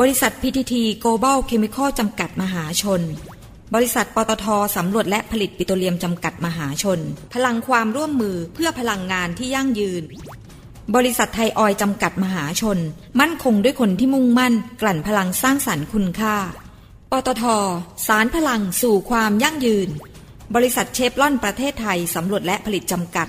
บริษัท PTT Global Chemical จำกัดมหาชน บริษัท ปตทสำรวจและผลิตปิโตรเลียมจำกัดมหาชน พลังความร่วมมือเพื่อพลังงานที่ยั่งยืน บริษัทไทยออยจำกัดมหาชน มั่นคงด้วยคนที่มุ่งมั่น กลั่นพลังสร้างสรรค์คุณค่า ปตท สารพลังสู่ความยั่งยืน บริษัทเชฟลอนประเทศไทยสำรวจและผลิตจำกัด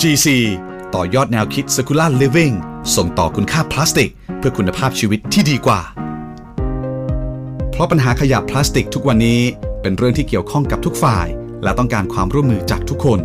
GC ต่อยอดแนวคิด Circular Living ส่งต่อคุณค่าพลาสติก เพื่อคุณภาพชีวิตที่ดีกว่า เพราะปัญหาขยะพลาสติกทุกวันนี้เป็นเรื่องที่เกี่ยวข้องกับทุกฝ่าย และต้องการความร่วมมือจากทุกคน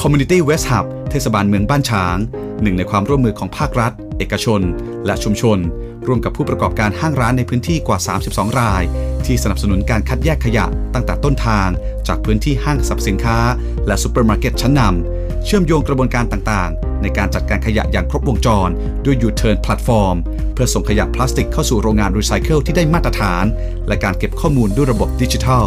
Community West Hub เทศบาลเมืองบ้านฉาง หนึ่งในความร่วมมือของภาครัฐ เอกชน และชุมชน ร่วมกับผู้ประกอบการห้างร้านในพื้นที่กว่า 32 ราย ที่สนับสนุนการคัดแยกขยะตั้งแต่ต้นทาง จากพื้นที่ห้างสรรพสินค้า และซูเปอร์มาร์เก็ตชั้นนำ เชื่อมโยงกระบวนการต่างๆ ในการจัดการขยะอย่างครบวงจร ด้วย U-Turn Platform เพื่อส่งขยะพลาสติกเข้าสู่โรงงานรีไซเคิลที่ได้มาตรฐาน และการเก็บข้อมูลด้วยระบบดิจิทัล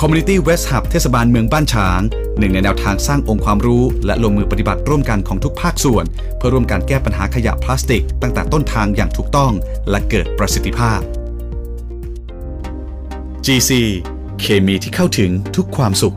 Community West Hub เทศบาลเมืองบ้านฉาง หนึ่งในแนวทางสร้างองค์ความรู้ และลงมือปฏิบัติร่วมกันของทุกภาคส่วน เพื่อร่วมการแก้ปัญหาขยะพลาสติก ตั้งแต่ต้นทางอย่างถูกต้อง และเกิดประสิทธิภาพ GC เคมีที่เข้าถึงทุกความสุข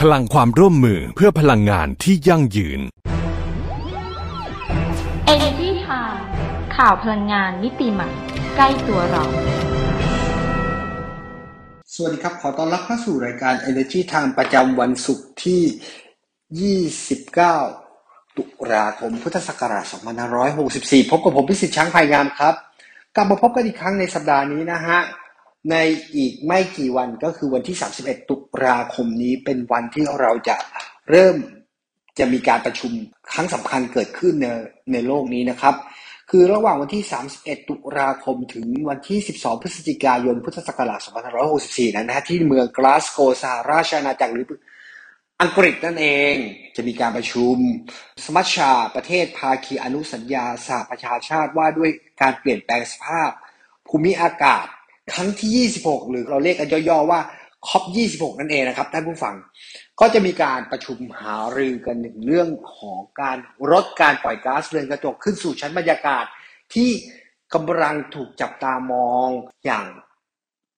พลังความร่วมมือเพื่อพลังงานที่ยั่งยืน Energy Time ข่าวพลังงานมิติใหม่ ใกล้ตัวเรา สวัสดีครับ ขอต้อนรับเข้าสู่รายการ Energy Time ประจำวันศุกร์ที่ 29 ตุลาคม พุทธศักราช 2564 พบกับผมพิสิทธิ์ช้างภายงามครับ กลับมาพบกันอีกครั้งในสัปดาห์นี้นะฮะ ในอีกไม่กี่วันก็คือวันที่ 31 ตุลาคมนี้เป็นวันที่เราจะเริ่มจะมีการประชุมครั้งสำคัญเกิดขึ้นในในโลกนี้นะครับ คือระหว่างวันที่ 31 ตุลาคมถึงวันที่ 12 พฤศจิกายน พุทธศักราช 2564 นั้นนะฮะที่เมืองกลาสโกสหราชอาณาจักรหรืออังกฤษนั่นเองจะมีการประชุม สมัชชาประเทศภาคีอนุสัญญาสหประชาชาติว่าด้วยการเปลี่ยนแปลงสภาพ ภูมิอากาศ ครั้งที่ 26 หรือเราเรียกกันย่อๆว่าคอป26 นั่นเองนะครับท่านผู้ฟัง ก็จะมีการประชุมหารือกันถึงเรื่องของการลดการปล่อยก๊าซเรือนกระจกขึ้นสู่ชั้นบรรยากาศ ที่กำลังถูกจับตามองอย่าง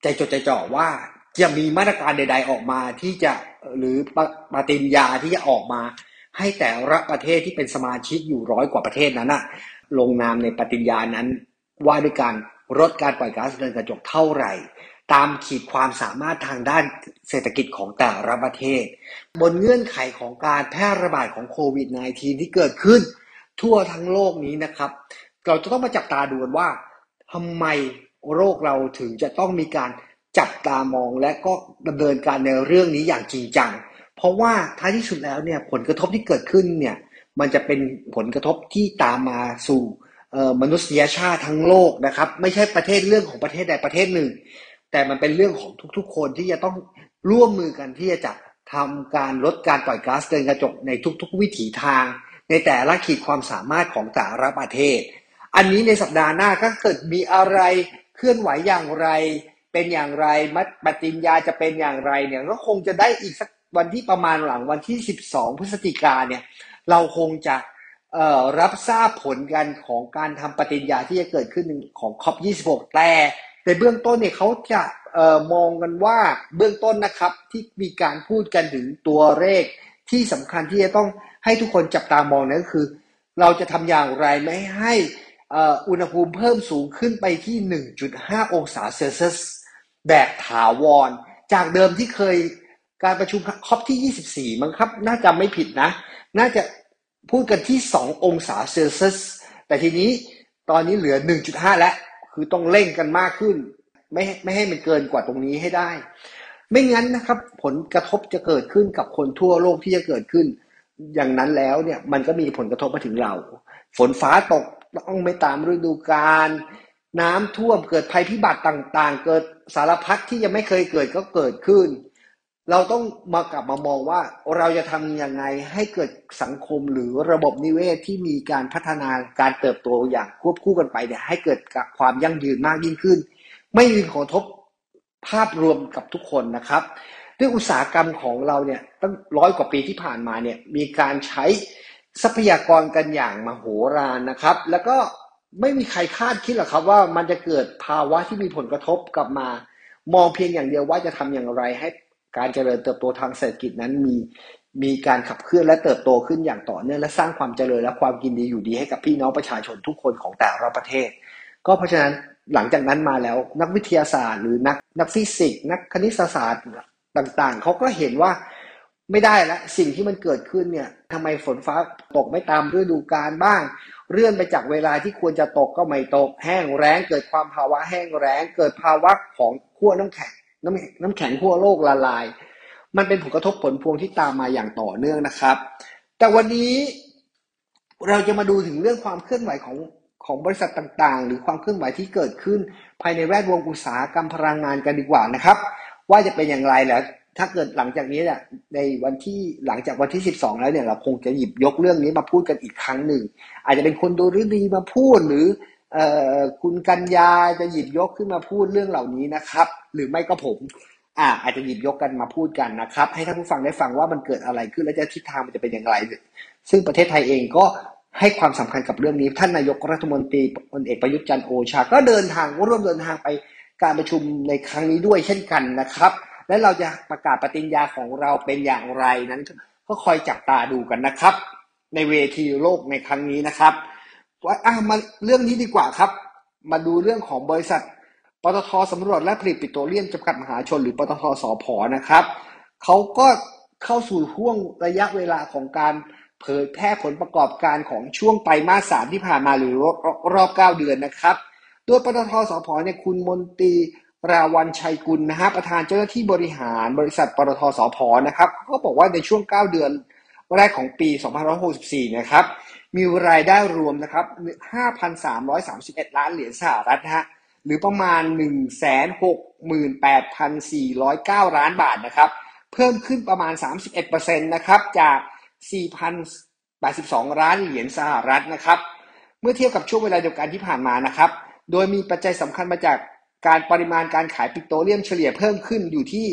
ใจจดใจจ่อว่าจะมีมาตรการใด ๆ ออกมาที่จะหรือปปฏิญญาที่จะออกมา ให้แต่ละประเทศที่เป็นสมาชิกอยู่ร้อยกว่าประเทศนั้นนะลงนามในปฏิญญานั้นว่าด้วยการ ลดการปล่อยก๊าซเรือนกระจกเท่าไหร่ ตามขีดความสามารถทางด้านเศรษฐกิจของแต่ละประเทศ บนเงื่อนไขของการแพร่ระบาดของโควิด -19 ที่เกิดขึ้นทั่วทั้งโลกนี้นะครับ เราจะต้องมาจับตาดูกันว่าทำไมโรคเราถึงจะต้องมีการจับตามองและก็ดำเนินการในเรื่องนี้อย่างจริงจัง เพราะว่าท้ายที่สุดแล้วเนี่ยผลกระทบที่เกิดขึ้นเนี่ยมันจะเป็นผลกระทบที่ตามมาสู่ มนุษยชาติทั้งโลกนะครับ ไม่ใช่ประเทศเรื่องของประเทศใดประเทศหนึ่ง แต่มันเป็นเรื่องของทุกๆ คนที่จะต้องร่วมมือกันที่จะทำการลดการปล่อยก๊าซเรือนกระจกในทุกๆ วิถีทาง ในแต่ละขีดความสามารถของแต่ละประเทศ อันนี้ในสัปดาห์หน้าก็เกิดมีอะไรเคลื่อนไหวอย่างไร เป็นอย่างไรมัดปฏิญญาจะเป็นอย่างไรเนี่ยก็คงจะได้อีกสักวันที่ประมาณหลังวันที่ 12 พฤศจิกาเนี่ยเราคงจะ รับทราบผลกันของการทำปฏิญญาที่จะเกิดขึ้นของคอป26 แต่ในเบื้องต้นเนี่ยเขาจะออมองกันว่าเบื้องต้นนะครับที่มีการพูดกันถึงตัวเลขที่สำคัญที่จะต้องให้ทุกคนจับตามองนั่นก็คือ เราจะทำอย่างไรไม่ให้อ่ออุณหภูมิเพิ่มสูงขึ้นไปที่ 1.5 องศาเซลเซียสแบบถาวร จากเดิมที่เคยการประชุมคอปที่ 24 มั้งครับ น่าจะไม่ผิดนะ น่าจะ พูดกันที่ 2 องศาเซลเซียส แต่ทีนี้ตอนนี้เหลือ 1.5 แล้ว คือต้องเร่งกันมากขึ้น ไม่ไม่ให้มันเกินกว่าตรงนี้ให้ได้ ไม่งั้นนะครับ ผลกระทบจะเกิดขึ้นกับคนทั่วโลกที่จะเกิดขึ้น อย่างนั้นแล้วเนี่ยมันก็มีผลกระทบมาถึงเรา ฝนฟ้าตกต้องไม่ตามฤดูกาลน้ำท่วมเกิดภัยพิบัติต่างๆ เกิดสารพัดที่ยังไม่เคยเกิดก็เกิดขึ้น เราต้องมากลับมามองว่าเราจะทำยังไงให้เกิดสังคมหรือระบบนิเวศที่มีการพัฒนาการเติบโตอย่างควบคู่กันไปเนี่ยให้เกิดความยั่งยืนมากยิ่งขึ้น ไม่มีผลกระทบภาพรวมกับทุกคนนะครับ ด้วยอุตสาหกรรมของเราเนี่ยตั้งร้อยกว่าปีที่ผ่านมาเนี่ยมีการใช้ทรัพยากรกันอย่างมโหฬารนะครับ แล้วก็ไม่มีใครคาดคิดหรอกครับว่ามันจะเกิดภาวะที่มีผลกระทบกลับมา มองเพียงอย่างเดียวว่าจะทำอย่างไรให้ การเจริญเติบโตทางเศรษฐกิจนั้นมีมีการขับเคลื่อนและเติบโตขึ้นอย่างต่อเนื่องและสร้างความเจริญและความกินดีอยู่ดีให้กับพี่น้องประชาชนทุกคนของแต่ละประเทศ ก็เพราะฉะนั้นหลังจากนั้นมาแล้วนักวิทยาศาสตร์ หรือนักนักฟิสิกส์นักคณิตศาสตร์ต่างๆ เขาก็เห็นว่าไม่ได้แล้วสิ่งที่มันเกิดขึ้นเนี่ยทำไมฝนฟ้าตกไม่ตามฤดูกาลบ้าง เลื่อนไปจากเวลาที่ควรจะตกก็ไม่ตก แห้งแล้งเกิดความภาวะแห้งแล้งเกิดภาวะของขั้วน้ำแข็ง น้ำน้ำแข็งขั้วโลกละลาย มันเป็นผลกระทบผลพวงที่ตามมาอย่างต่อเนื่องนะครับ แต่วันนี้เราจะมาดูถึงเรื่องความเคลื่อนไหวของของบริษัทต่างๆ หรือความเคลื่อนไหวที่เกิดขึ้น ภายในแวดวงอุตสาหกรรมพลังงานกันดีกว่านะครับ ว่าจะเป็นอย่างไรแล้วถ้าเกิดหลังจากนี้เนี่ยในวันที่หลังจากวันที่ 12 แล้วเนี่ยเราคงจะหยิบยกเรื่องนี้มาพูดกันอีกครั้งหนึ่ง อาจจะเป็นคนดูฤดีมาพูดหรือเอ่อ คุณกัญญาจะหยิบยกขึ้นมาพูดเรื่องเหล่านี้นะครับ หรือไม่ก็ผมอ่าอาจจะหยิบยกกันมาพูดกันนะครับ ให้ท่านผู้ฟังได้ฟังว่ามันเกิดอะไรขึ้นและจะทิศทางมันจะเป็นอย่างไร ซึ่งประเทศไทยเองก็ให้ความสำคัญกับเรื่องนี้ ท่านนายกรัฐมนตรีพลเอกประยุทธ์จันทร์โอชา ก็เดินทางร่วมเดินทางไปการประชุมในครั้งนี้ด้วยเช่นกันนะครับ และเราจะประกาศปฏิญญาของเราเป็นอย่างไรนั้น ก็คอยจับตาดูกันนะครับ ในเวทีโลกในครั้งนี้นะครับ ว่าอะมาเรื่องนี้ดีกว่าครับ มาดูเรื่องของบริษัทปตทสำรวจและผลิตปิโตรเลียมจำกัดมหาชน หรือปตทสพนะครับเขาก็เข้าสู่ห่วงระยะเวลาของการเผยแพร่ผลประกอบการของช่วงไตรมาสสามที่ผ่านมาหรือรอบเก้าเดือนนะครับโดยปตทสพเนี่ยคุณมนตรีราวันชัยกุลนะฮะประธานเจ้าหน้าที่บริหารบริษัทปตทสพนะครับก็บอกว่าในช่วง 9 เดือนแรกของปี 2564 นะครับ มีรายได้รวมนะครับ 5,331 ล้านเหรียญสหรัฐฮะ หรือประมาณ 168,409 ล้านบาทนะครับ เพิ่มขึ้นประมาณ 31%นะครับ จาก 4,082 ล้านเหรียญสหรัฐนะครับ เมื่อเทียบกับช่วงเวลาเดียวกันที่ผ่านมานะครับ โดยมีปัจจัยสำคัญมาจากการปริมาณการขายปิโตรเลียมเฉลี่ยเพิ่มขึ้นอยู่ที่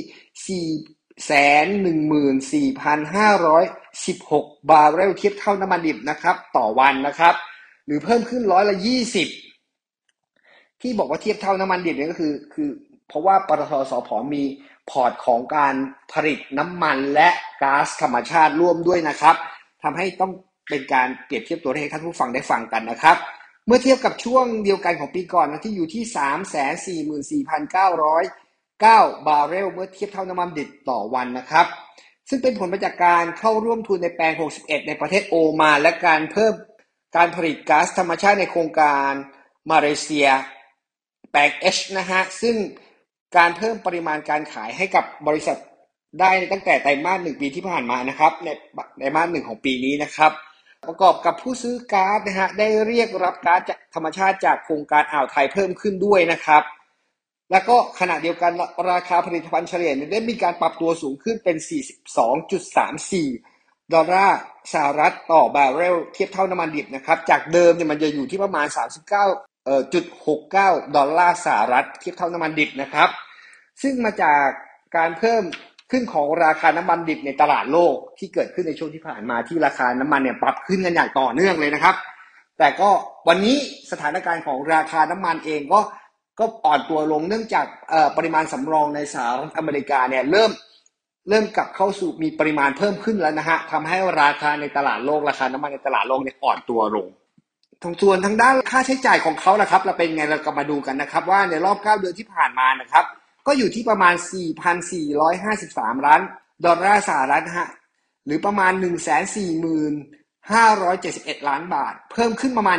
16 บาร์เรลเทียบเท่าน้ำมันดิบนะครับต่อวันนะครับ หรือเพิ่มขึ้นร้อยละ 20 ที่บอกว่าเทียบเท่าน้ำมันดิบเนี่ยก็คือคือ เพราะว่าปตท.สผ.มีพอร์ตของการผลิตน้ำมันและก๊าซธรรมชาติร่วมด้วยนะครับทำให้ต้องเป็นการเปรียบเทียบตัวเลขให้ท่านผู้ฟังได้ฟังกันนะครับ เมื่อเทียบกับช่วงเดียวกันของปีก่อนนะที่อยู่ที่ 344,909 บาร์เรลเมื่อเทียบเท่าน้ำมันดิบต่อวันนะครับ ซึ่งเป็นผลมาจากการเข้าร่วมทุนในแปลง 61 ในประเทศโอมานและการเพิ่มการผลิตก๊าซธรรมชาติในโครงการมาเลเซียแปลง H นะฮะ ซึ่งการเพิ่มปริมาณการขายให้กับบริษัทได้ตั้งแต่ไตรมาสหนึ่งปีที่ผ่านมานะครับในไตรมาสหนึ่งของปีนี้นะครับ ประกอบกับผู้ซื้อก๊าซนะฮะได้เรียกรับก๊าซจากธรรมชาติจากโครงการอ่าวไทยเพิ่มขึ้นด้วยนะครับ แล้วก็ขณะเดียวกันราคาผลิตภัณฑ์เฉลี่ยได้มีการปรับตัวสูงขึ้นเป็น 42.34 ดอลลาร์สหรัฐต่อบาร์เรลเทียบเท่าน้ำมันดิบนะครับ จากเดิมเนี่ยมันจะอยู่ที่ประมาณ 39เอ่อจุด69 ดอลลาร์สหรัฐ เทียบเท่าน้ำมันดิบนะครับ ซึ่งมาจากการเพิ่มขึ้นของราคาน้ำมันดิบในตลาดโลกที่เกิดขึ้นในช่วงที่ผ่านมาที่ราคาน้ำมันเนี่ยปรับขึ้นกันอย่างต่อเนื่องเลยนะครับ แต่ก็วันนี้สถานการณ์ของราคาน้ำมันเองก็ ก็อ่อนตัวลงเนื่องจากปริมาณสำรองในสหรัฐอเมริกาเนี่ยเริ่มเริ่มกลับเข้าสู่มีปริมาณเพิ่มขึ้นแล้วนะฮะทำให้ราคาในตลาดโลกราคาน้ำมันในตลาดโลกเนี่ยอ่อนตัวลงทางส่วนทางด้านค่าใช้จ่ายของเขาละครับ เราเป็นไงเราก็มาดูกันนะครับ ว่าในรอบ 9 เดือนที่ผ่านมานะครับ ก็อยู่ที่ประมาณ 4,453 ล้านดอลลาร์สหรัฐฮะหรือประมาณ 140,571 ล้านบาท เพิ่มขึ้นประมาณ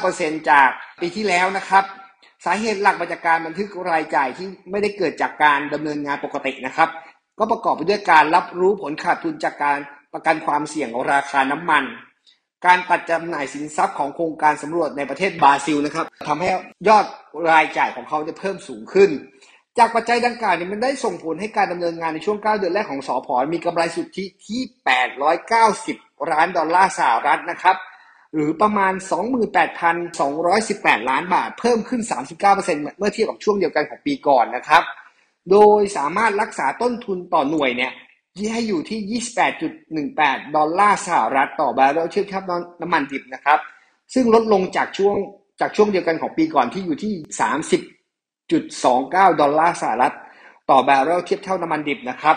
29%จากปีที่แล้วนะครับ สาเหตุหลักมาจากการบันทึกรายจ่ายที่ไม่ได้เกิดจากการดำเนินงานปกตินะครับ ก็ประกอบไปด้วยการรับรู้ผลขาดทุนจากการประกันความเสี่ยงราคาน้ำมัน การตัดจำหน่ายสินทรัพย์ของโครงการสำรวจในประเทศบราซิลนะครับทำให้ยอดรายจ่ายของเขาเพิ่มสูงขึ้น จากปัจจัยดังกล่าวนี้มันได้ส่งผลให้การดำเนินงานในช่วง 9 เดือนแรกของสอพอมีกำไรสุทธิที่ 890 ล้านดอลลาร์สหรัฐนะครับ หรือประมาณ 28,218 ล้านบาท เพิ่มขึ้น 39%เมื่อเทียบกับช่วงเดียวกันของปีก่อนนะครับ โดยสามารถรักษาต้นทุนต่อหน่วยเนี่ยที่ให้อยู่ที่ 28.18 ดอลลาร์สหรัฐต่อบาร์เรลเทียบเท่าน้ำมันดิบนะครับ ซึ่งลดลงจากช่วงจากช่วงเดียวกันของปีก่อนที่อยู่ที่ 30.29 ดอลลาร์สหรัฐต่อบาร์เรลเทียบเท่าน้ำมันดิบนะครับ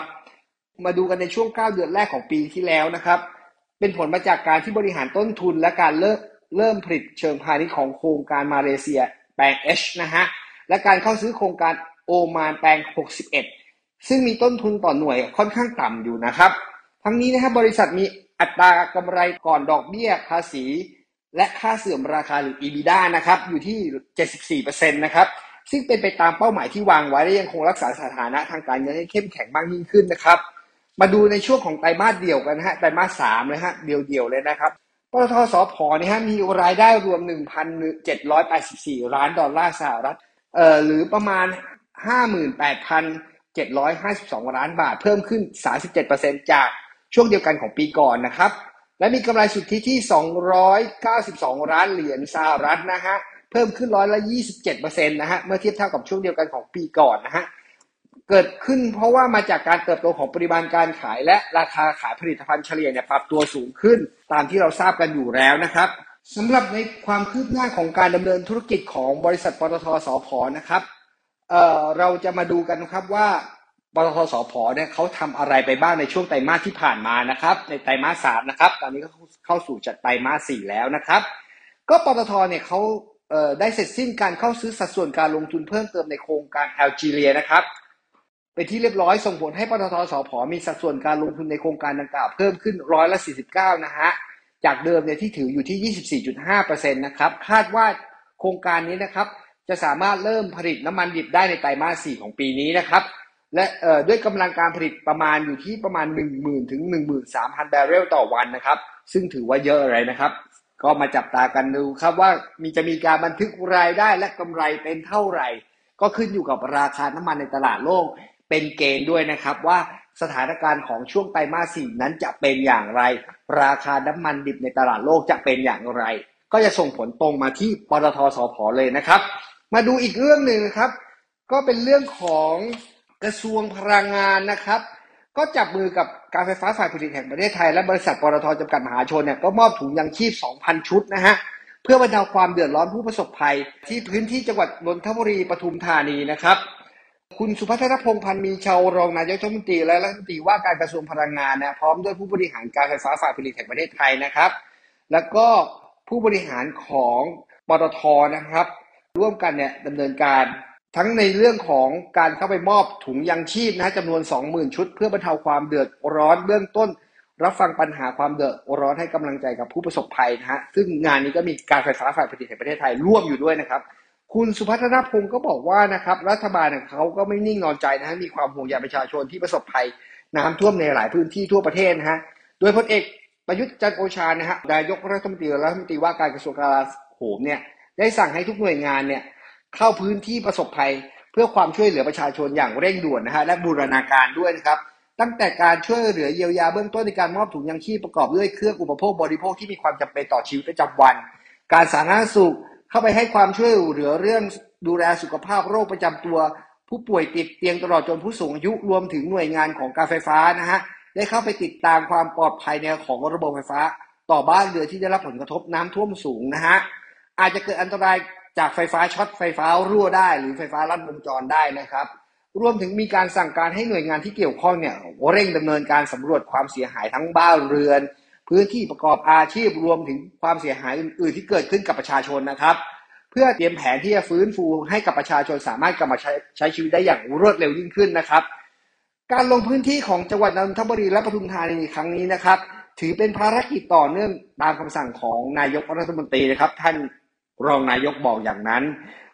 มาดูกันในช่วง 9 เดือนแรกของปีที่แล้วนะครับ เป็นผลมาจากการที่บริหารต้นทุนและการเริ่มเริ่มผลิตเชิงพาณิชย์ของโครงการมาเลเซียแปลง H นะฮะ และการเข้าซื้อโครงการโอมานแปลง 61 ซึ่งมีต้นทุนต่อหน่วยค่อนข้างต่ำอยู่นะครับ ทั้งนี้นะครับบริษัทมีอัตรากำไรก่อนดอกเบี้ยภาษี และค่าเสื่อมราคาหรือ EBITDA นะครับ อยู่ที่ 74%นะครับ ซึ่งเป็นไปตามเป้าหมายที่วางไว้และยังคงรักษาสถานะทางการเงินให้เข้มแข็งมากยิ่งขึ้นนะครับ มาดูในช่วงของไตรมาสเดียวกันนะฮะไตรมาสสามเลยฮะเดียวๆเลยนะครับปตทสพเนี่ยฮะมีรายได้รวม 1,784 ล้านดอลลาร์สหรัฐเอ่อหรือประมาณ 58,752 ล้านบาท เพิ่มขึ้น 37%จากช่วงเดียวกันของปีก่อนนะครับ และมีกำไรสุทธิที่ 292 ล้านเหรียญสหรัฐนะฮะเพิ่มขึ้นร้อยละ27%นะฮะเมื่อเทียบเท่ากับช่วงเดียวกันของปีก่อนนะฮะ เกิดขึ้นเพราะว่ามาจากการเติบโตของปริมาณการขาย และราคาขายผลิตภัณฑ์เฉลี่ยเนี่ยปรับตัวสูงขึ้น ตามที่เราทราบกันอยู่แล้วนะครับสำหรับในความคืบหน้าของการดำเนินธุรกิจของบริษัทปตทสพนะครับเเราจะมาดูกันนะครับว่าปตทสพเนี่ยเขาทำอะไรไปบ้างในช่วงไตรมาสที่ผ่านมานะครับ ในไตรมาสสามนะครับ ตอนนี้ก็เข้าสู่จัดไตรมาสสี่แล้วนะครับ ก็ปตทเนี่ยเขาเได้เสร็จสิ้นการเข้าซื้อสัดส่วนการลงทุนเพิ่มเติมในโครงการแอลจีเรียนะครับ เป็นที่เรียบร้อยส่งผลให้ปตทสพมีสัดส่วนการลงทุนในโครงการดังกล่าวเพิ่มขึ้นร้อยละ 49 นะฮะ จากเดิมเนี่ยที่ถืออยู่ที่ 24.5%นะครับ คาดว่าโครงการนี้นะครับ จะสามารถเริ่มผลิตน้ำมันดิบได้ในไตรมาส 4 ของปีนี้นะครับ และด้วยกำลังการผลิตประมาณอยู่ที่ประมาณ 10,000 ถึง 13,000บาร์เรลต่อวันนะครับ ซึ่งถือว่าเยอะเลยนะครับ ก็มาจับตากันดูครับว่ามีจะมีการบันทึกรายได้และกำไรเป็นเท่าไหร่ ก็ขึ้นอยู่กับราคาน้ำมันในตลาดโลก เป็นเกณฑ์ด้วยนะครับว่าสถานการณ์ของช่วงไตรมาสสี่นั้นจะเป็นอย่างไร ราคาน้ำมันดิบในตลาดโลกจะเป็นอย่างไร ก็จะส่งผลตรงมาที่ปตทสพเลยนะครับ มาดูอีกเรื่องหนึ่งนะครับ ก็เป็นเรื่องของกระทรวงพลังงานนะครับ ก็จับมือกับการไฟฟ้าฝ่ายผลิตแห่งประเทศไทย และบริษัทปตทจำกัดมหาชนเนี่ยก็มอบถุงยังชีพ 2,000 ชุดนะฮะเพื่อบรรเทาความเดือดร้อนผู้ประสบภัย ที่พื้นที่จังหวัดนนทบุรีปทุมธานีนะครับ คุณสุพัฒนพงษ์พันธ์มีชาวรองนายกรัฐมนตรีและรัฐมนตรีว่าการกระทรวงพลังงานนะพร้อมด้วยผู้บริหารการไฟฟ้าฝ่ายผลิตแห่งประเทศไทยนะครับ แล้วก็ผู้บริหารของปตทนะครับ ร่วมกันเนี่ยดำเนินการทั้งในเรื่องของการเข้าไปมอบถุงยังชีพนะจำนวน 20,000 ชุด เพื่อบรรเทาความเดือดร้อนเบื้องต้น รับฟังปัญหาความเดือดร้อนให้กำลังใจกับผู้ประสบภัยนะฮะซึ่งงานนี้ก็มีการไฟฟ้าฝ่ายผลิตแห่งประเทศไทยร่วมอยู่ด้วยนะครับ คุณสุพัฒนพงศ์ก็บอกว่านะครับรัฐบาลเขาก็ไม่นิ่งนอนใจนะฮะมีความห่วงใยประชาชนที่ประสบภัยน้ำท่วมในหลายพื้นที่ทั่วประเทศนะฮะโดยพลเอกประยุทธ์จันโอชานะฮะนายกรัฐมนตรีและรัฐมนตรีว่าการกระทรวงกลาโหมเนี่ยได้สั่งให้ทุกหน่วยงานเนี่ยเข้าพื้นที่ประสบภัย เพื่อความช่วยเหลือประชาชนอย่างเร่งด่วนนะฮะและบูรณาการด้วยนะครับตั้งแต่การช่วยเหลือเยียวยาเบื้องต้นในการมอบถุงยังชีพประกอบด้วยเครื่องอุปโภคบริโภคที่มีความจำเป็นต่อชีวิตประจำวัน การสาธารณสุข เข้าไปให้ความช่วยเหลือเรื่องดูแลสุขภาพโรคประจำตัว ผู้ป่วยติดเตียงตลอดจนผู้สูงอายุรวมถึงหน่วยงานของการไฟฟ้านะฮะได้เข้าไปติดตามความปลอดภัยในของระบบไฟฟ้า ต่อบ้านเรือที่ได้รับผลกระทบน้ำท่วมสูงนะฮะอาจจะเกิดอันตรายจากไฟฟ้าช็อตไฟฟ้ารั่วได้ หรือไฟฟ้าลัดวงจรได้นะครับ รวมถึงมีการสั่งการให้หน่วยงานที่เกี่ยวข้องเนี่ยเร่งดำเนินการสำรวจความเสียหายทั้งบ้านเรือน พื้นที่ประกอบอาชีพรวมถึงความเสียหายอื่นๆที่เกิดขึ้นกับประชาชนนะครับ เพื่อเตรียมแผนที่จะฟื้นฟูให้กับประชาชนสามารถกลับมาใช้ใช้ชีวิตได้อย่างรวดเร็วยิ่งขึ้นนะครับ การลงพื้นที่ของจังหวัดนนทบุรีและปทุมธานีครั้งนี้นะครับ ถือเป็นภารกิจต่อเนื่องตามคำสั่งของนายกรัฐมนตรีนะครับ ท่านรองนายกบอกอย่างนั้น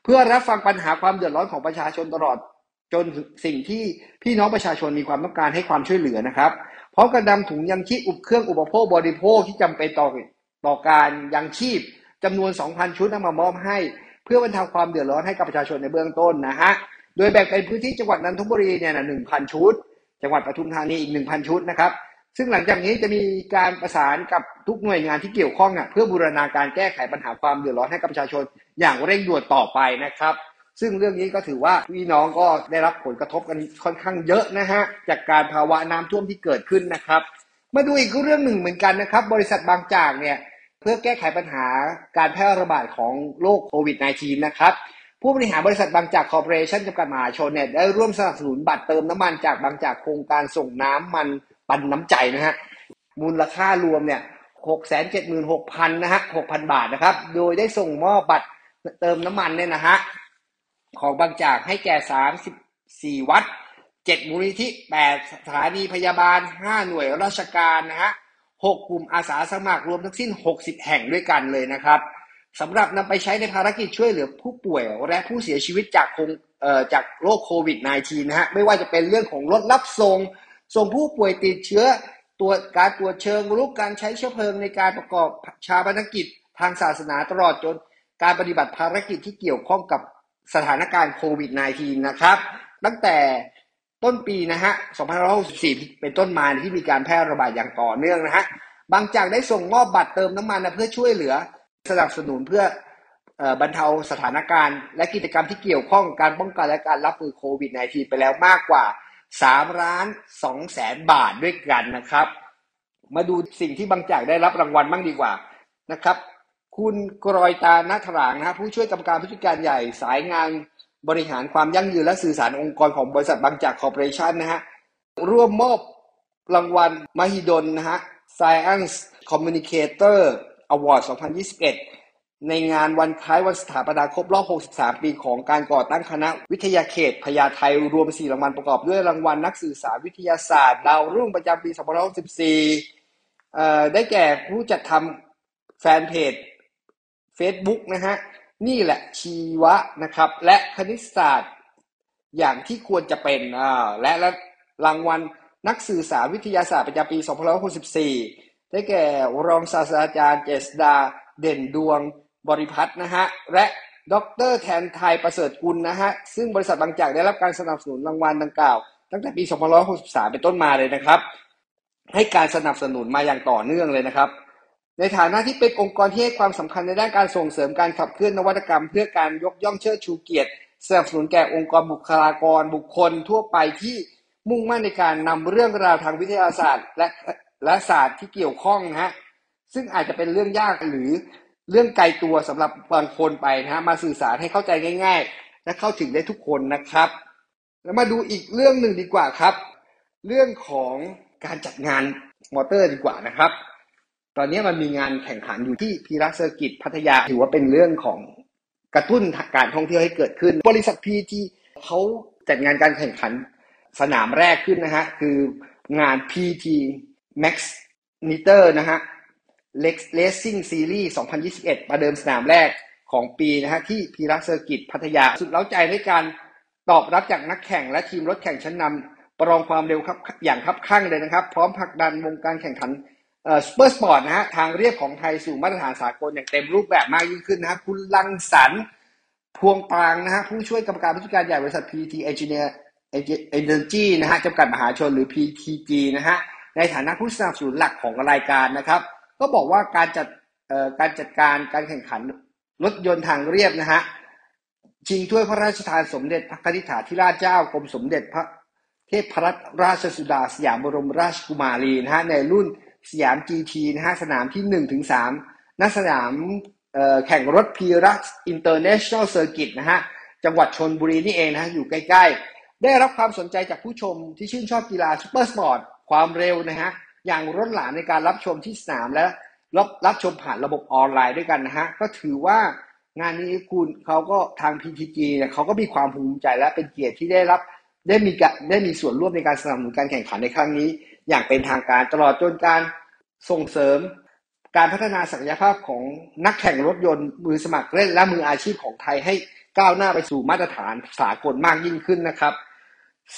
เพื่อรับฟังปัญหาความเดือดร้อนของประชาชนตลอดจนสิ่งที่พี่น้องประชาชนมีความต้องการให้ความช่วยเหลือนะครับ พร้อมกับนำถุงยังชีพอุปเครื่องอุปโภคบริโภคที่จำเป็นต่อต่อการยังชีพจำนวน 2,000 ชุดนำมามอบให้ เพื่อบรรเทาความเดือดร้อนให้กับประชาชนในเบื้องต้นนะฮะโดยแบ่งเป็นพื้นที่จังหวัดนนทบุรีเนี่ยนะ1,000 ชุด จังหวัดปทุมธานีอีก 1,000 ชุดนะครับซึ่งหลังจากนี้จะมีการประสานกับทุกหน่วยงานที่เกี่ยวข้องอะเพื่อบูรณาการแก้ไขปัญหาความเดือดร้อนให้กับประชาชนอย่างเร่งด่วนต่อไปนะครับ ซึ่งเรื่องนี้ก็ถือว่าพี่น้องก็ได้รับผลกระทบกันค่อนข้างเยอะนะฮะจากการภาวะน้ำท่วมที่เกิดขึ้นนะครับ มาดูอีกเรื่องหนึ่งเหมือนกันนะครับ บริษัทบางจากเนี่ยเพื่อแก้ไขปัญหาการแพร่ระบาดของโรคโควิด -19 นะครับผู้บริหารบริษัทบางจากคอร์ปอเรชั่นจำกัดมหาชนเนี่ยได้ร่วมสนับสนุนบัตรเติมน้ำมันจากบางจากโครงการส่งน้ำมันปันน้ำใจนะฮะมูลค่ารวมเนี่ยหกแสนเจ็ดหมื่นหกพันนะฮะหกพันบาทนะครับ โดยได้ส่งมอบบัตรเติมน้ำมันเนี่ยนะฮะ ของบางจากให้แก่สามสิบสี่วัดเจ็ดมูลนิธิแปดสถานีพยาบาลห้าหน่วยราชการนะฮะหกกลุ่มอาสาสมัครรวมทั้งสิ้นหกสิบแห่งด้วยกันเลยนะครับสำหรับนำไปใช้ในภารกิจช่วยเหลือผู้ป่วยและผู้เสียชีวิตจากโคงจากโรคโควิด -19 นะฮะ ไม่ว่าจะเป็นเรื่องของรถรับส่งส่งผู้ป่วยติดเชื้อตรวจการตรวจเชิงรุกการใช้เชื้อเพลิงในการประกอบชาปนกิจทางศาสนาตลอดจนการปฏิบัติภารกิจที่เกี่ยวข้องกับ สถานการณ์โควิด -19 นะครับ ตั้งแต่ต้นปีนะฮะ2564 เป็นต้นมาที่มีการแพร่ระบาดอย่างต่อเนื่องนะฮะ บางจากได้ส่งมอบบัตรเติมน้ำมันนะเพื่อช่วยเหลือสนับสนุนเพื่อบรรเทาสถานการณ์ และกิจกรรมที่เกี่ยวข้องการป้องกันและการรับมือโควิด -19 ไปแล้วมากกว่า3ล้าน2แสนบาทด้วยกันนะครับ มาดูสิ่งที่บางจากได้รับรางวัลบ้างดีกว่านะครับ คุณกรอยตานาถรางนะฮะผู้ช่วยกรรมการผู้จัดการใหญ่สายงานบริหารความยั่งยืนและสื่อสารองค์กรของบริษัทบางจากคอร์ปอเรชันนะฮะร่วมมอบรางวัลมหิดลนะฮะ Science Communicator Award 2021 ในงานวันคล้ายวันสถาปนาครบรอบ 63 ปีของการก่อตั้งคณะวิทยาเขตพญาไทรวม 4 รางวัลประกอบด้วยรางวัลนักสื่อสารวิทยาศาสตร์ ดาวรุ่งประจำปี 2564 ได้แก่ผู้จัดทำแฟนเพจ Facebook นะฮะนี่แหละชีวะนะครับ และคณิตศาสตร์อย่างที่ควรจะเป็นอ่าและและรางวัลนักสื่อสารวิทยาศาสตร์ประจำปี2564 ได้แก่รองศาสตราจารย์เจษดาเด่นดวงบริพัตรนะฮะและดรแทนไทยประเสริฐกุลนะฮะซึ่งบริษัทบางจากได้รับการสนับสนุนรางวัลดังกล่าว ตั้งแต่ปี2563 เป็นต้นมาเลยนะครับ ให้การสนับสนุนมาอย่างต่อเนื่องเลยนะครับ ในฐานะที่เป็นองค์กรที่ให้ความสำคัญในด้านการส่งเสริมการขับเคลื่อนนวัตกรรม เพื่อการยกย่องเชิดชูเกียรติสนับสนุนแก่องค์กรบุคลากรบุคคลทั่วไปที่มุ่งมั่นในการนำเรื่องราวทางวิทยาศาสตร์ และและศาสตร์ที่เกี่ยวข้องนะฮะซึ่งอาจจะเป็นเรื่องยากหรือเรื่องไกลตัวสำหรับบางคนไปนะฮะมาสื่อสารให้เข้าใจง่าย ๆ และเข้าถึงได้ทุกคนนะครับ แล้วมาดูอีกเรื่องหนึ่งดีกว่าครับ เรื่องของการจัดงานมอเตอร์ดีกว่านะครับ ตอนนี้มันมีงานแข่งขันอยู่ที่พีระเซอร์กิตพัทยาถือว่าเป็นเรื่องของกระตุ้นการท่องเที่ยวให้เกิดขึ้น บริษัทพีทีเขาจัดงานการแข่งขันสนามแรกขึ้นนะฮะ คืองาน PT Maxnitron นะฮะ Racing Series 2021 ประเดิมสนามแรกของปีนะฮะ ที่พีระเซอร์กิตพัทยา สุดเร้าใจด้วยการตอบรับจากนักแข่งและทีมรถแข่งชั้นนำประลองความเร็วครับอย่างคับคั่งเลยนะครับ พร้อมผลักดันวงการแข่งขัน เออสเปอร์สปอร์ตนะฮะทางเรียบของไทยสู่มาตรฐานสากลอย่างเต็มรูปแบบมากยิ่งขึ้นนะฮะคุณรังสรรค์พวงปางนะฮะผู้ช่วยกรรมการผู้จัดการใหญ่บริษัท PTG Energy นะฮะจำกัดมหาชนหรือ PTG นะฮะในฐานะผู้สนับสนุนหลักของรายการนะครับ ก็บอกว่าการจัดการจัดการการแข่งขันรถยนต์ทางเรียบนะฮะชิงถ้วยพระราชทานสมเด็จพระกนิษฐาธิราชเจ้ากรมสมเด็จพระเทพรัตนราชสุดาสยามบรมราชกุมารีนะฮะในรุ่น สยาม GT นะฮะสนามที่1ถึง3ณสนามแข่งรถพีระ International Circuit นะฮะจังหวัดชลบุรีนี่เองนะฮะอยู่ใกล้ ๆ ได้รับความสนใจจากผู้ชมที่ชื่นชอบกีฬา supersport ความเร็วนะฮะอย่างล้นหลามในการรับชมที่สนามและรับรับชมผ่านระบบออนไลน์ด้วยกันนะฮะก็ถือว่างานนี้คุณเขาก็ทาง PTG เนี่ยเขาก็มีความภูมิใจและเป็นเกียรติที่ได้รับได้มีได้มีส่วนร่วมในการสนับสนุนการแข่งขันในครั้งนี้ อย่างเป็นทางการตลอดจนการส่งเสริมการพัฒนาศักยภาพของนักแข่งรถยนต์มือสมัครเล่นและมืออาชีพของไทยให้ก้าวหน้าไปสู่มาตรฐานสากลมากยิ่งขึ้นนะครับ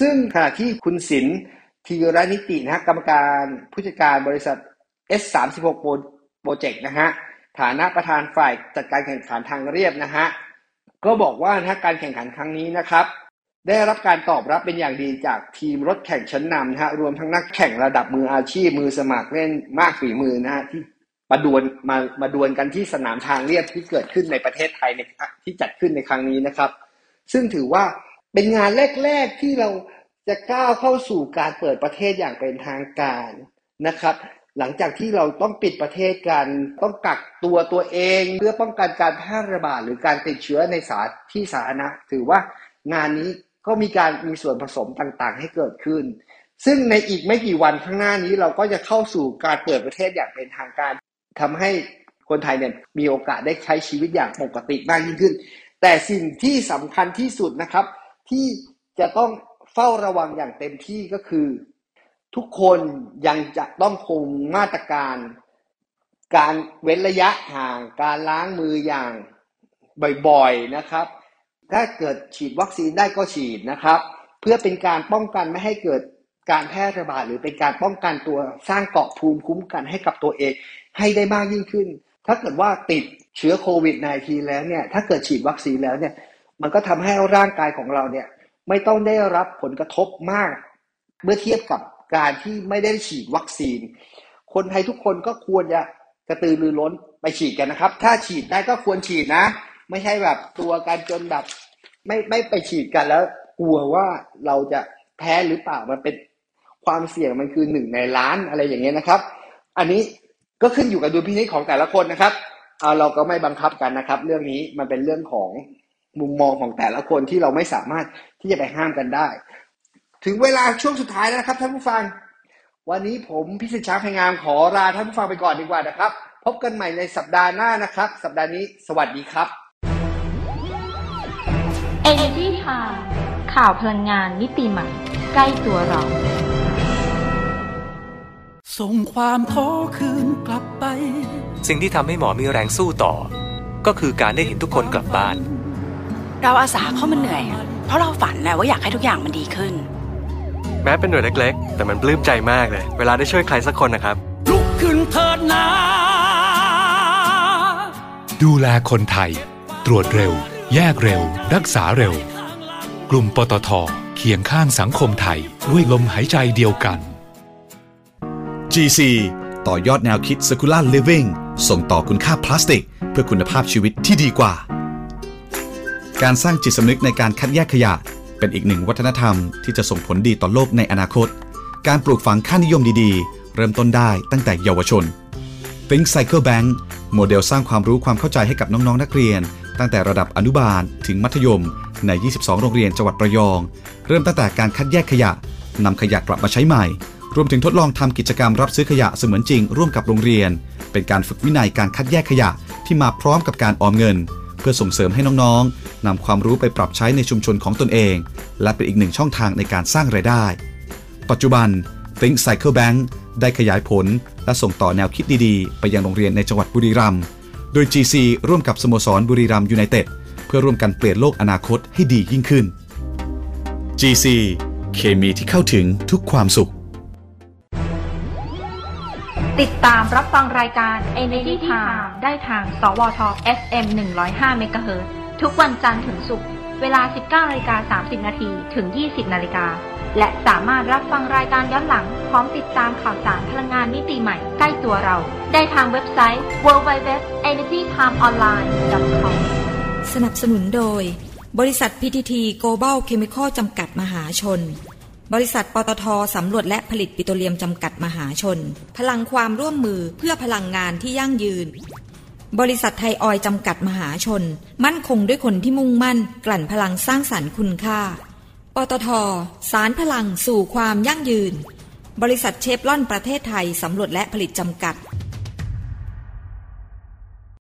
ซึ่งขณะที่คุณศิลป์ธีรนิตินะกรรมการผู้จัดการบริษัท S36 โปรเจกต์นะฮะฐานะประธานฝ่ายจัดการแข่งขันทางเรียบนะฮะก็บอกว่านะการแข่งขันครั้งนี้นะครับ ได้รับการตอบรับเป็นอย่างดีจากทีมรถแข่งชั้นนำนะฮะรวมทั้งนักแข่งระดับมืออาชีพมือสมัครเล่นมากฝีมือนะฮะที่มาดวลมามาดวลกันที่สนามทางเรียบที่เกิดขึ้นในประเทศไทยในที่จัดขึ้นในครั้งนี้นะครับ ซึ่งถือว่าเป็นงานแรก ๆที่เราจะก้าวเข้าสู่การเปิดประเทศอย่างเป็นทางการนะครับ หลังจากที่เราต้องปิดประเทศกันต้องกักตัวตัวเอง เพื่อป้องกันการแพร่ระบาดหรือการติดเชื้อในสาที่สาธารณะถือว่างานนี้ ก็มีการมีส่วนผสมต่างๆ ให้เกิดขึ้น ซึ่งในอีกไม่กี่วันข้างหน้านี้เราก็จะเข้าสู่การเปิดประเทศอย่างเป็นทางการทำให้คนไทยเนี่ยมีโอกาสได้ใช้ชีวิตอย่างปกติมากยิ่งขึ้น แต่สิ่งที่สำคัญที่สุดนะครับ ที่จะต้องเฝ้าระวังอย่างเต็มที่ก็คือ ทุกคนยังจะต้องคงมาตรการ การเว้นระยะห่าง การล้างมืออย่างบ่อยๆนะครับ ถ้าเกิดฉีดวัคซีนได้ก็ฉีดนะครับ เพื่อเป็นการป้องกันไม่ให้เกิดการแพร่ระบาดหรือเป็นการป้องกันตัวสร้างเกาะภูมิคุ้มกันให้กับตัวเองให้ได้มากยิ่งขึ้น ถ้าเกิดว่าติดเชื้อโควิด -19 แล้วเนี่ย ถ้าเกิดฉีดวัคซีนแล้วเนี่ย มันก็ทำให้ร่างกายของเราเนี่ย ไม่ต้องได้รับผลกระทบมาก เมื่อเทียบกับการที่ไม่ได้ฉีดวัคซีน คนไทยทุกคนก็ควรจะกระตือรือร้นไปฉีดกันนะครับ ถ้าฉีดได้ก็ควรฉีดนะ ไม่ใช่แบบตัวการจนแบบ ไม่ไม่ไปฉีดกันแล้ว กลัวว่าเราจะแพ้หรือเปล่ามันเป็นความเสี่ยงมันคือหนึ่งในล้านอะไรอย่างเงี้ยนะครับ อันนี้ก็ขึ้นอยู่กับดุลพินิจของแต่ละคนนะครับเอาเราก็ไม่บังคับกันนะครับ เรื่องนี้มันเป็นเรื่องของมุมมองของแต่ละคนที่เราไม่สามารถที่จะไปห้ามกันได้ ถึงเวลาช่วงสุดท้ายแล้วนะครับท่านผู้ฟัง วันนี้ผมพิสิทธิ์ช้างพงามขอลาท่านผู้ฟังไปก่อนดีกว่านะครับ พบกันใหม่ในสัปดาห์หน้านะครับ สัปดาห์นี้สวัสดีครับ Energy Time ข่าวพลังงานมิติใหม่ ใกล้ตัวเรา ส่งความท้อคืนกลับไป สิ่งที่ทำให้หมอมีแรงสู้ต่อ ก็คือการได้เห็นทุกคนกลับบ้าน เราอาสาเข้ามาเหนื่อย เพราะเราฝันแหละว่าอยากให้ทุกอย่างมันดีขึ้น แม้เป็นหน่วยเล็กๆ แต่มันปลื้มใจมากเลย เวลาได้ช่วยใครสักคนนะครับ ลุกขึ้นเถิดนาดูแลคนไทย ตรวจเร็ว แยกเร็ว รักษาเร็ว กลุ่มปตทเคียงข้างสังคมไทย ด้วยลมหายใจเดียวกัน GC ต่อยอดแนวคิด Circular Living ส่งต่อคุณค่าพลาสติก เพื่อคุณภาพชีวิตที่ดีกว่า การสร้างจิตสำนึกในการคัดแยกขยะ เป็นอีกหนึ่งวัฒนธรรมที่จะส่งผลดีต่อโลกในอนาคต การปลูกฝังค่านิยมดีๆ เริ่มต้นได้ตั้งแต่เยาวชน Think Cycle Bank โมเดลสร้างความรู้ความเข้าใจให้กับน้องๆนักเรียน ตั้งแต่ระดับอนุบาลถึงมัธยม ใน 22 โรงเรียนจังหวัดระยอง เริ่มตั้งแต่การคัดแยกขยะนำขยะกลับมาใช้ใหม่ รวมถึงทดลองทำกิจกรรมรับซื้อขยะเสมือนจริงร่วมกับโรงเรียน เป็นการฝึกวินัยการคัดแยกขยะที่มาพร้อมกับการออมเงิน เพื่อส่งเสริมให้น้องๆนำความรู้ไปปรับใช้ในชุมชนของตนเอง และเป็นอีกหนึ่งช่องทางในการสร้างไรายได้ ปัจจุบัน Think Cycle Bank ได้ขยายผล และส่งต่อแนวคิดดีๆ ไปยังโรงเรียนในจังหวัดบุรีรัมย์ โดย GC ร่วมกับสโมสรบุรีรัมย์ยูไนเต็ดเพื่อร่วมกันเปลี่ยนโลกอนาคตให้ดียิ่งขึ้น GC เคมีที่เข้าถึงทุกความสุข ติดตามรับฟังรายการ Energy Time ได้ทาง สวท FM 105 MHz ทุกวันจันทร์ถึงศุกร์ เวลา 19นาฬิกา30 นาทีถึง 20นาฬิกา และสามารถรับฟังรายการย้อนหลัง พร้อมติดตามข่าวสารพลังงานมิติใหม่ใกล้ตัวเรา ได้ทางเว็บไซต์ www.energytimeonline.com สนับสนุนโดย บริษัท PTT Global Chemical จำกัดมหาชน บริษัทปตทสำรวจและผลิตปิโตรเลียมจำกัดมหาชน พลังความร่วมมือเพื่อพลังงานที่ยั่งยืน บริษัทไทยออยจำกัดมหาชน มั่นคงด้วยคนที่มุ่งมั่น กลั่นพลังสร้างสรรค์คุณค่า ปตทสารพลังสู่ความยั่งยืน บริษัทเชฟลอนประเทศไทยสำรวจและผลิตจำกัด